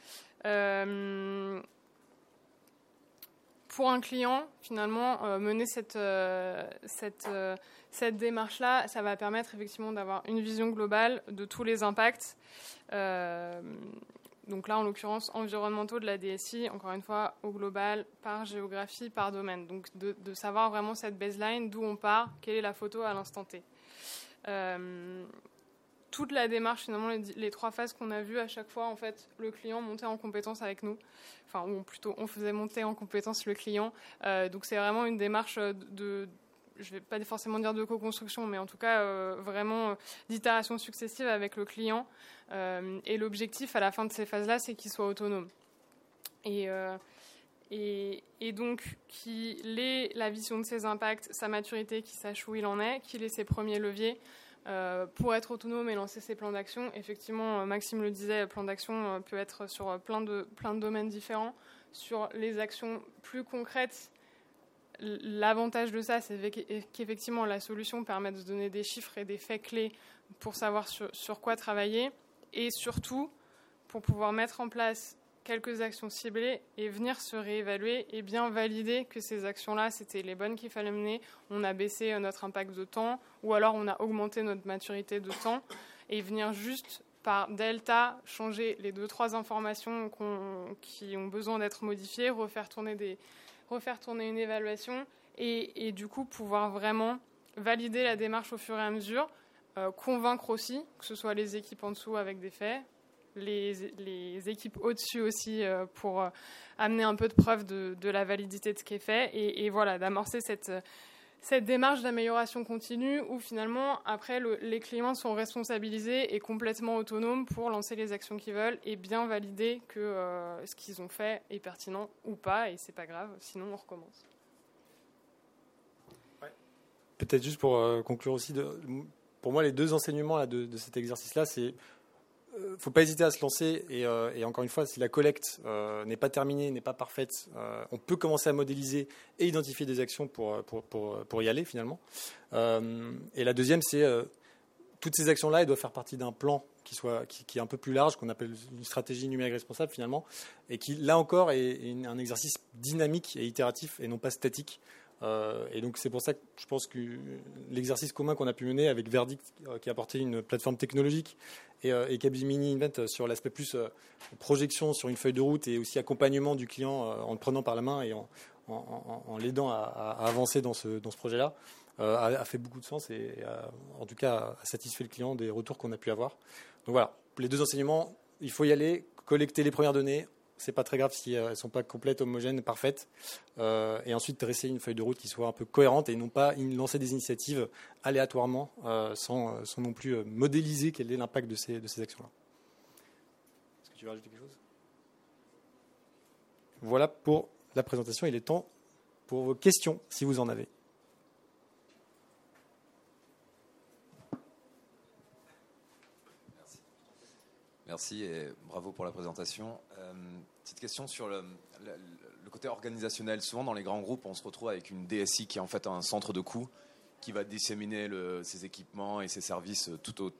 Pour un client, finalement, euh, mener cette, euh, cette, euh, cette démarche-là, ça va permettre effectivement d'avoir une vision globale de tous les impacts. Donc là, en l'occurrence, environnementaux de la DSI, encore une fois, au global, par géographie, par domaine. Donc de, savoir vraiment cette baseline, d'où on part, quelle est la photo à l'instant T toute la démarche, finalement, les, trois phases qu'on a vues, à chaque fois, en fait, le client montait en compétence avec nous. Enfin, ou plutôt, on faisait monter en compétence le client. Euh, donc, c'est vraiment une démarche de, je ne vais pas forcément dire de co-construction, mais en tout cas, euh, vraiment euh, d'itération successive avec le client. Et l'objectif, à la fin de ces phases-là, c'est qu'il soit autonome. Et. Et, donc qu'il ait la vision de ses impacts, sa maturité, qu'il sache où il en est, qu'il ait ses premiers leviers, euh, pour être autonome et lancer ses plans d'action, effectivement, euh, Maxime le disait, plan d'action euh, peut être sur plein de, domaines différents. Sur les actions plus concrètes, l'avantage de ça, c'est qu'effectivement, la solution permet de donner des chiffres et des faits clés pour savoir sur quoi travailler et surtout pour pouvoir mettre en place quelques actions ciblées et venir se réévaluer et bien valider que ces actions-là, c'était les bonnes qu'il fallait mener. On a baissé euh, notre impact de temps ou alors on a augmenté notre maturité de temps et venir juste par delta changer les deux trois informations qui ont besoin d'être modifiées, refaire tourner une évaluation et, du coup pouvoir vraiment valider la démarche au fur et à mesure, convaincre aussi que ce soit les équipes en dessous avec des faits, les, équipes au-dessus aussi euh, pour euh, amener un peu de preuve de, la validité de ce qui est fait et, voilà, d'amorcer cette, cette démarche d'amélioration continue où finalement, après, les clients sont responsabilisés et complètement autonomes pour lancer les actions qu'ils veulent et bien valider que euh, ce qu'ils ont fait est pertinent ou pas et c'est pas grave, sinon on recommence. Peut-être juste pour conclure aussi, pour moi, les deux enseignements de cet exercice-là, c'est ne euh, faut pas hésiter à se lancer. Et, euh, encore une fois, si la collecte euh, n'est pas terminée, n'est pas parfaite, on peut commencer à modéliser et identifier des actions pour, y aller finalement. et la deuxième, c'est toutes ces actions-là, elles doivent faire partie d'un plan qui, est un peu plus large, qu'on appelle une stratégie numérique responsable finalement, et qui, là encore, est un exercice dynamique et itératif et non pas statique. Euh, et donc c'est pour ça que je pense que l'exercice commun qu'on a pu mener avec Verdict, euh, qui a apporté une plateforme technologique, et, euh, Capgemini Invent sur l'aspect plus projection sur une feuille de route et aussi accompagnement du client en le prenant par la main et en, l'aidant à, avancer dans ce, dans ce projet-là, a, fait beaucoup de sens et en tout cas a satisfait le client des retours qu'on a pu avoir. Donc voilà, les deux enseignements, il faut y aller, collecter les premières données. C'est pas très grave si elles sont pas complètes, homogènes, parfaites. et ensuite dresser une feuille de route qui soit un peu cohérente et non pas lancer des initiatives aléatoirement sans, non plus modéliser quel est l'impact de ces, de ces actions-là. Est-ce que tu veux rajouter quelque chose? Voilà pour la présentation. Il est temps pour vos questions, si vous en avez. Merci et bravo pour la présentation. Euh, petite question sur le, côté organisationnel. Souvent dans les grands groupes, on se retrouve avec une DSI qui est en fait un centre de coût qui va disséminer ses équipements et ses services tout au,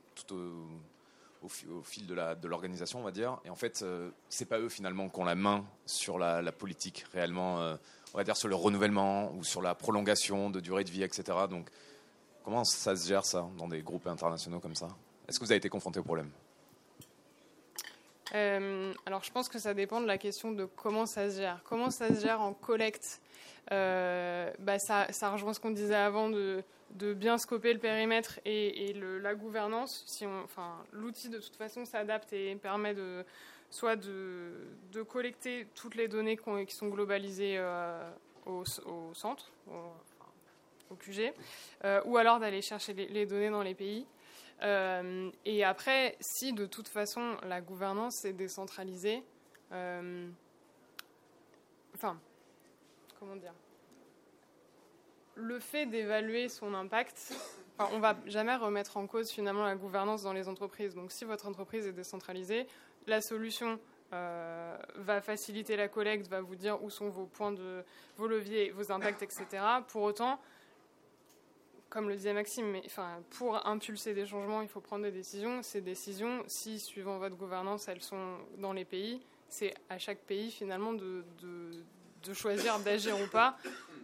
fil de l'organisation, on va dire. Et en fait, euh, c'est pas eux finalement qui ont la main sur la, politique réellement, euh, on va dire sur le renouvellement ou sur la prolongation de durée de vie, etc. Donc, comment ça se gère ça dans des groupes internationaux comme ça? Est-ce que vous avez été confronté au problème? Euh, alors, je pense que ça dépend de la question de comment ça se gère. Comment ça se gère en collecte euh, bah, ça, rejoint ce qu'on disait avant de, bien scoper le périmètre et, la gouvernance. Si enfin, l'outil de toute façon s'adapte et permet de soit de, collecter toutes les données qui sont globalisées euh, au, centre, au, QG, ou alors d'aller chercher les données dans les pays. Euh, et après, si de toute façon la gouvernance est décentralisée, euh, enfin, comment dire Le fait d'évaluer son impact, on va jamais remettre en cause finalement la gouvernance dans les entreprises. Donc si votre entreprise est décentralisée, la solution euh, va faciliter la collecte, va vous dire où sont vos points de vos leviers, vos impacts, etc. Pour autant, comme le disait Maxime, enfin, pour impulser des changements, il faut prendre des décisions. Ces décisions, si suivant votre gouvernance, elles sont dans les pays, c'est à chaque pays finalement de, de, choisir d'agir ou pas.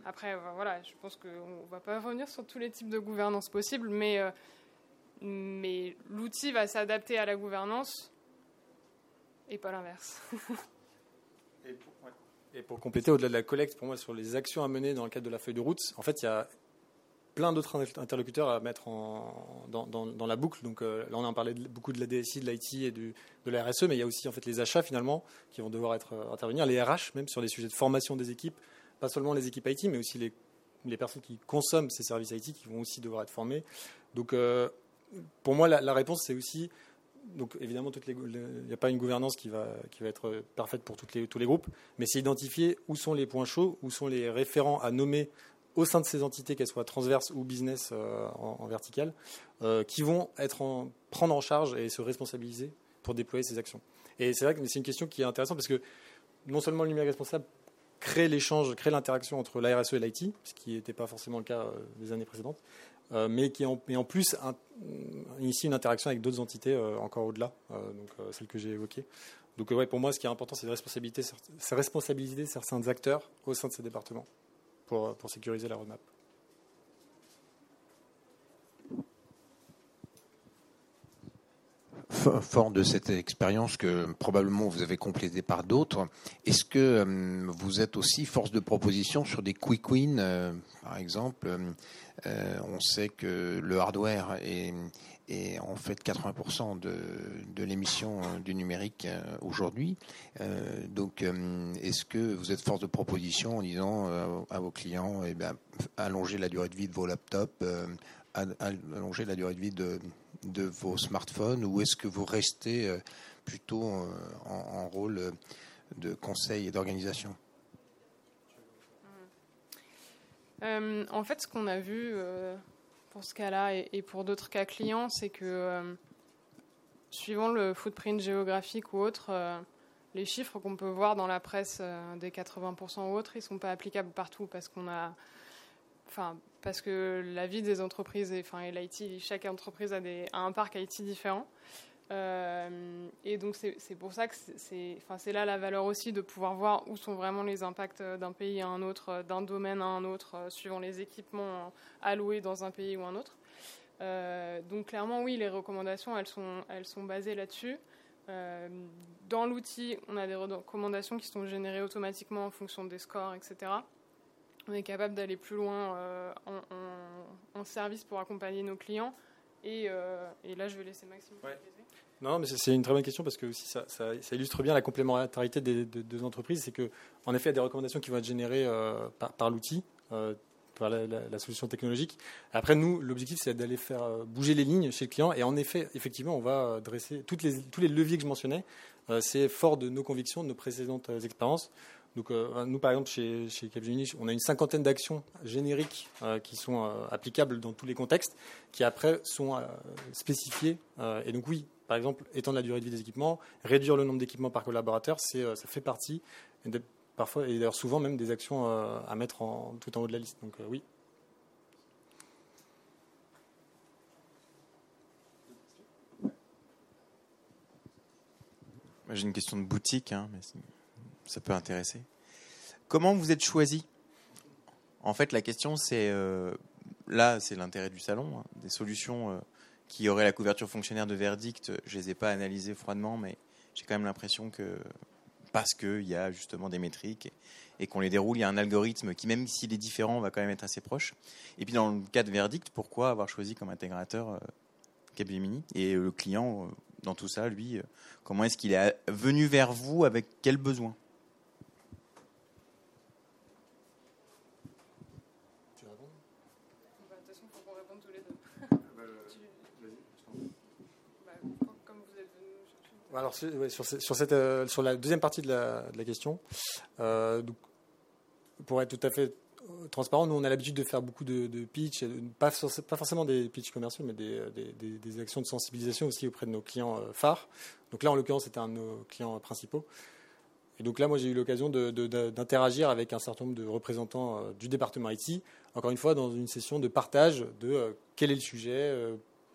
Après, euh, voilà, je pense qu'on ne va pas revenir sur tous les types de gouvernance possibles, mais, euh, mais l'outil va s'adapter à la gouvernance et pas l'inverse. et pour compléter, au-delà de la collecte, pour moi, sur les actions à mener dans le cadre de la feuille de route, en fait, il y a plein d'autres interlocuteurs à mettre en, dans, la boucle. Donc euh, là, on a parlé beaucoup de la DSI, de l'IT et de la RSE, mais il y a aussi en fait les achats finalement qui vont devoir être euh, intervenir, les RH même sur les sujets de formation des équipes, pas seulement les équipes IT, mais aussi les, personnes qui consomment ces services IT qui vont aussi devoir être formées. Donc euh, pour moi, la, réponse c'est aussi donc évidemment, il n'y a pas une gouvernance qui va, qui va être parfaite pour toutes les, tous les groupes, mais c'est identifier où sont les points chauds, où sont les référents à nommer au sein de ces entités, qu'elles soient transverses ou business euh, en, vertical, euh, qui vont être en, prendre en charge et se responsabiliser pour déployer ces actions. Et c'est vrai que c'est une question qui est intéressante parce que non seulement le numérique responsable crée l'échange, crée l'interaction entre la RSE et l'IT, ce qui n'était pas forcément le cas euh, des années précédentes, mais qui en, plus initie une interaction avec d'autres entités encore au-delà, donc que j'ai évoquée. Donc pour moi, ce qui est important, c'est de responsabiliser certains acteurs au sein de ces départements pour, sécuriser la roadmap. Fort de cette expérience que probablement vous avez complétée par d'autres, est-ce que euh, vous êtes aussi force de proposition sur des quick wins euh, Par exemple, euh, on sait que le hardware est, et en fait 80% de, l'émission euh, du numérique euh, aujourd'hui. Euh, donc, est-ce que vous êtes force de proposition en disant à vos clients, eh bien, allongez la durée de vie de vos laptops, allongez la durée de vie de, vos smartphones, ou est-ce que vous restez plutôt en, en rôle de conseil et d'organisation? En fait, ce qu'on a vu pour ce cas-là et, pour d'autres cas clients, c'est que euh, suivant le footprint géographique ou autre, euh, les chiffres qu'on peut voir dans la presse euh, des 80% ou autres, ils ne sont pas applicables partout parce qu'on a, enfin, parce que la vie des entreprises et, enfin, et l'IT, chaque entreprise a, des, a un parc IT différent. Euh, et donc c'est pour ça que c'est là la valeur aussi de pouvoir voir où sont vraiment les impacts d'un pays à un autre, d'un domaine à un autre, euh, suivant les équipements alloués dans un pays ou un autre. Euh, donc clairement oui, les recommandations elles sont, elles sont basées là-dessus. dans l'outil, on a des recommandations qui sont générées automatiquement en fonction des scores, etc. On est capable d'aller plus loin en, service pour accompagner nos clients Et, là, je vais laisser Maxime. Non, mais c'est une très bonne question parce que aussi ça, illustre bien la complémentarité des, deux entreprises. C'est que, en effet, il y a des recommandations qui vont être générées par, l'outil, par la, solution technologique. Après, nous, l'objectif, c'est d'aller faire bouger les lignes chez le client. Et en effet, effectivement, on va dresser toutes les, tous les leviers que je mentionnais. c'est fort de nos convictions, de nos précédentes expériences. Donc, euh, nous, par exemple, chez, chez Capgemini, on a une cinquantaine d'actions génériques euh, qui sont euh, applicables dans tous les contextes, qui après sont spécifiées. et donc, oui, par exemple, étendre la durée de vie des équipements, réduire le nombre d'équipements par collaborateur, ça fait partie, parfois, et d'ailleurs souvent même des actions à mettre en, tout en haut de la liste. Donc, oui. J'ai une question de boutique, hein, ça peut intéresser. Comment vous êtes choisi? En fait, la question, c'est euh, là, c'est l'intérêt du salon, hein. des solutions euh, qui auraient la couverture fonctionnaire de verdict. Je les ai pas analysées froidement, mais j'ai quand même l'impression que parce qu'il y a justement des métriques et, qu'on les déroule, il y a un algorithme qui, même s'il est différent, va quand même être assez proche. Et puis dans le cas de verdict, pourquoi avoir choisi comme intégrateur euh, Capgemini et le client dans tout ça, lui, comment est-ce qu'il est venu vers vous avec quel besoin? Alors, euh, sur, la deuxième partie de la, question, euh, pour être tout à fait euh, transparent, nous on a l'habitude de faire beaucoup de, de pitch, pas, forcément des pitchs commerciaux, mais des, des, actions de sensibilisation aussi auprès de nos clients phares. Donc là, en l'occurrence, c'était un de nos clients principaux. Et donc là, moi, j'ai eu l'occasion d'interagir avec un certain nombre de représentants du département IT, encore une fois, dans une session de partage de quel est le sujet,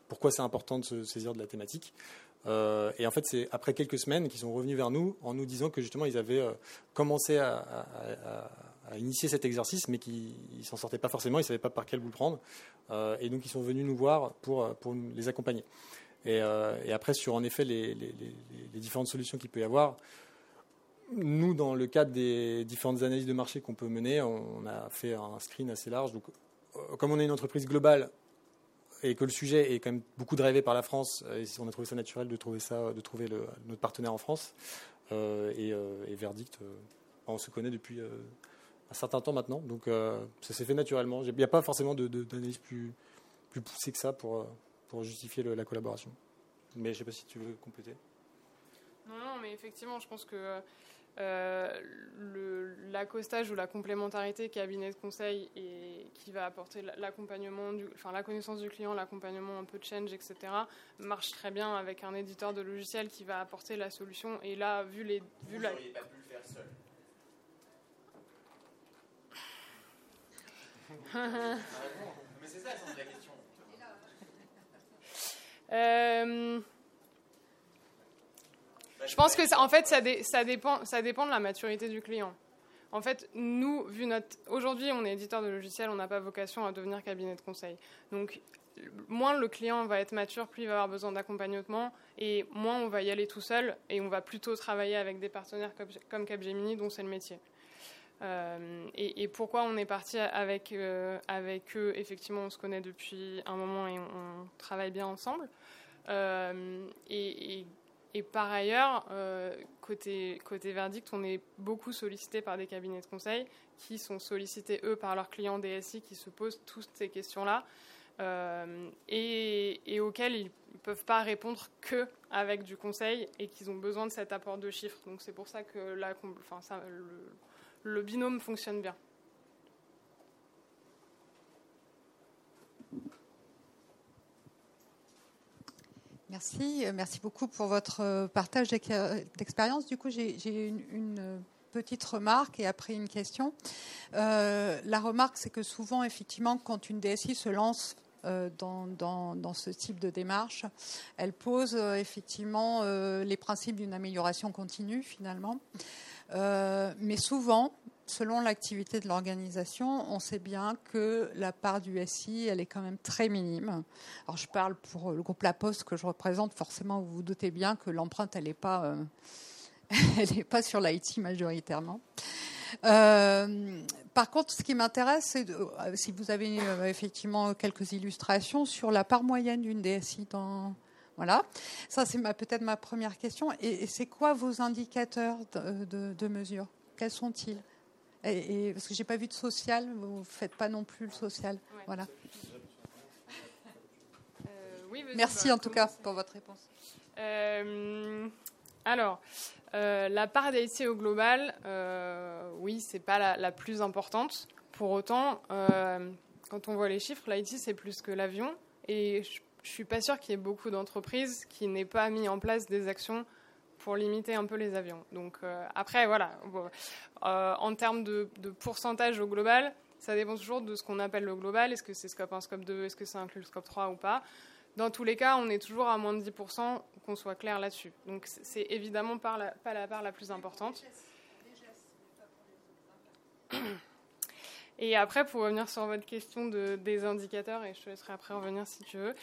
pourquoi c'est important de se saisir de la thématique. Euh, et en fait, c'est après quelques semaines qu'ils sont revenus vers nous en nous disant que justement, ils avaient euh, commencé à, initier cet exercice, mais qu'ils ne s'en sortaient pas forcément, ils ne savaient pas par quel bout le prendre. Euh, et donc, ils sont venus nous voir pour, pour les accompagner. Et, après, sur en effet les, différentes solutions qu'il peut y avoir, nous, dans le cadre des différentes analyses de marché qu'on peut mener, on, a fait un screen assez large. Donc, comme on est une entreprise globale, et que le sujet est quand même beaucoup drivé par la France, et on a trouvé ça naturel de trouver ça, de trouver notre partenaire en France. Euh, euh, et, Verdict, euh, on se connaît depuis un certain temps maintenant, donc ça s'est fait naturellement. Il n'y a pas forcément d'analyse plus, poussée que ça pour justifier la collaboration. Mais je ne sais pas si tu veux compléter. Non, non, mais effectivement, je pense que euh, l'accostage ou la complémentarité cabinet de conseil et qui va apporter l'accompagnement, enfin la connaissance du client, l'accompagnement un peu de change, etc., marche très bien avec un éditeur de logiciel qui va apporter la solution. Et là, vu les, vu Vous la... pas pu le faire seul. Mais c'est ça la question. Euh, je pense que, ça, en fait, ça, dépend, ça dépend de la maturité du client. En fait, nous, vu notre. Aujourd'hui, on est éditeur de logiciels, on n'a pas vocation à devenir cabinet de conseil. Donc, moins le client va être mature, plus il va avoir besoin d'accompagnement, et moins on va y aller tout seul, et on va plutôt travailler avec des partenaires comme, Capgemini, dont c'est le métier. Euh, et, pourquoi on est parti avec, euh, eux? Effectivement, on se connaît depuis un moment et on, travaille bien ensemble. Euh, et et par ailleurs, euh, côté, verdict, on est beaucoup sollicité par des cabinets de conseil qui sont sollicités, eux, par leurs clients DSI qui se posent toutes ces questions-là euh, et, et, auxquelles ils ne peuvent pas répondre que avec du conseil et qu'ils ont besoin de cet apport de chiffres. Donc c'est pour ça que là, enfin, ça, le, le binôme fonctionne bien. Merci, euh, merci beaucoup pour votre euh, partage d'expérience. Du coup, j'ai une, euh, petite remarque et après une question. la remarque, c'est que souvent, effectivement, quand une DSI se lance dans, ce type de démarche, elle pose effectivement les principes d'une amélioration continue, finalement. mais souvent, selon l'activité de l'organisation, on sait bien que la part du SI, elle est quand même très minime. Alors je parle pour le groupe La Poste que je représente, forcément vous vous doutez bien que l'empreinte, elle n'est pas, euh, pas sur l'IT majoritairement. Euh, par contre, ce qui m'intéresse, c'est si vous avez effectivement quelques illustrations sur la part moyenne d'une DSI dans, voilà, ça c'est peut-être ma première question. Et, c'est quoi vos indicateurs de, mesure? Quels sont-ils? Et, Parce que j'ai pas vu de social, vous ne faites pas non plus le social. Voilà. Euh, Merci en tout cas pour votre réponse. Euh, alors, euh, la part d'IT au global, oui, c'est pas la, la, plus importante. Pour autant, quand on voit les chiffres, l'IT c'est plus que l'avion. Et je je suis pas sûre qu'il y ait beaucoup d'entreprises qui n'aient pas mis en place des actions pour limiter un peu les avions. Donc euh, après, voilà, euh, en termes de, pourcentage au global, ça dépend toujours de ce qu'on appelle le global. Est-ce que c'est scope 1, scope 2, est-ce que ça inclut le scope 3 ou pas? Dans tous les cas, on est toujours à moins de 10%, qu'on soit clair là-dessus. Donc c'est évidemment pas la part la plus importante. Et après, pour revenir sur votre question de, des indicateurs, et je te laisserai après revenir si tu veux.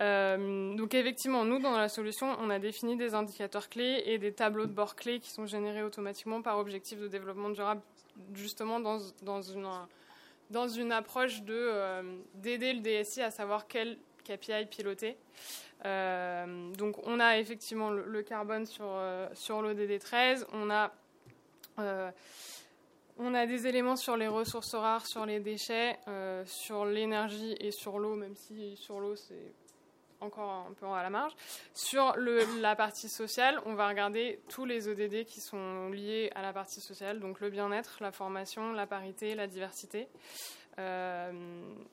Euh, donc effectivement, nous, dans la solution, on a défini des indicateurs clés et des tableaux de bord clés qui sont générés automatiquement par objectif de développement durable, justement dans, dans, une, dans une approche de euh, d'aider le DSI à savoir quel KPI piloter. Euh, donc on a effectivement le, le carbone sur, sur l'ODD 13, on a on a des éléments sur les ressources rares, sur les déchets, euh, sur l'énergie et sur l'eau, même si sur l'eau c'est encore un peu à la marge. Sur la partie sociale, on va regarder tous les ODD qui sont liés à la partie sociale, donc le bien-être, la formation, la parité, la diversité. Euh,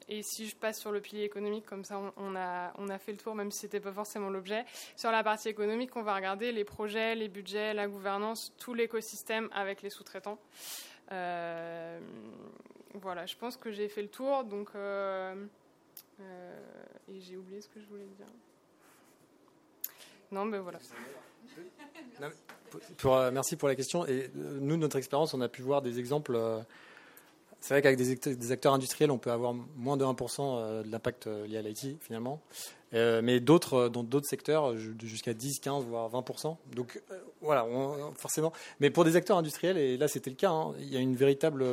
et si je passe sur le pilier économique, comme ça on, a, on a fait le tour, même si ce n'était pas forcément l'objet. Sur la partie économique, on va regarder les projets, les budgets, la gouvernance, tout l'écosystème avec les sous-traitants. Euh, voilà, je pense que j'ai fait le tour. Donc, euh, euh, et j'ai oublié ce que je voulais dire. Non, mais voilà. merci pour la question. Et nous, de notre expérience, on a pu voir des exemples. c'est vrai qu'avec des, acteurs industriels, on peut avoir moins de 1% de l'impact lié à l'IT, finalement. Euh, mais d'autres, euh, dans d'autres secteurs, jusqu'à 10, 15, voire 20%. Donc euh, voilà, forcément. Mais pour des acteurs industriels, et là c'était le cas, hein, il y a une véritable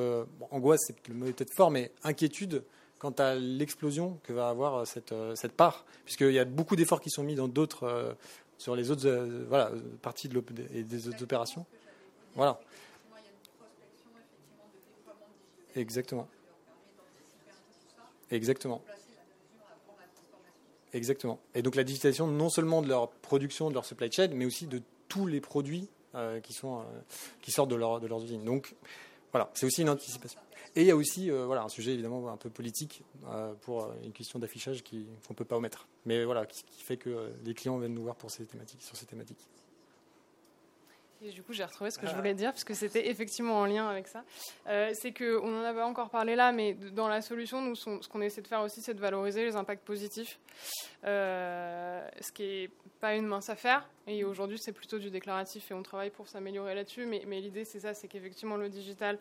angoisse, c'est peut-être fort, mais inquiétude quant à l'explosion que va avoir cette, cette part, puisqu'il y a beaucoup d'efforts qui sont mis dans d'autres, sur les autres voilà, parties et des autres opérations. Voilà. Exactement. Exactement. Exactement. Et donc la digitalisation non seulement de leur production, de leur supply chain, mais aussi de tous les produits euh, qui, sont, euh, qui sortent de, leur, de leurs usines. Donc voilà, c'est aussi une anticipation. Et il y a aussi euh, voilà, un sujet évidemment un peu politique pour une question d'affichage qu'on ne peut pas omettre. Mais voilà, qui, qui fait que les clients viennent nous voir pour ces thématiques, sur ces thématiques du coup, j'ai retrouvé ce que je voulais dire, puisque c'était effectivement en lien avec ça. Euh, c'est qu'on n'en avait encore parlé là, mais dans la solution, nous, ce qu'on essaie de faire aussi, c'est de valoriser les impacts positifs, euh, ce qui n'est pas une mince affaire. Et aujourd'hui, c'est plutôt du déclaratif et on travaille pour s'améliorer là-dessus. Mais, l'idée, c'est ça, c'est qu'effectivement, le digital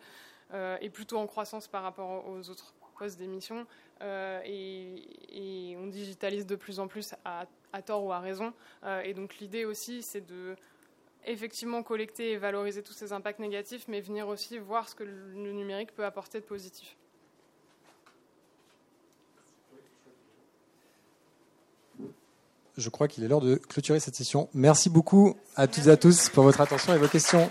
euh, est plutôt en croissance par rapport aux autres postes d'émission. et, on digitalise de plus en plus à, à tort ou à raison. et donc, l'idée aussi, c'est de effectivement collecter et valoriser tous ces impacts négatifs, mais venir aussi voir ce que le numérique peut apporter de positif. Je crois qu'il est l'heure de clôturer cette session. Merci beaucoup à toutes et à tous pour votre attention et vos questions.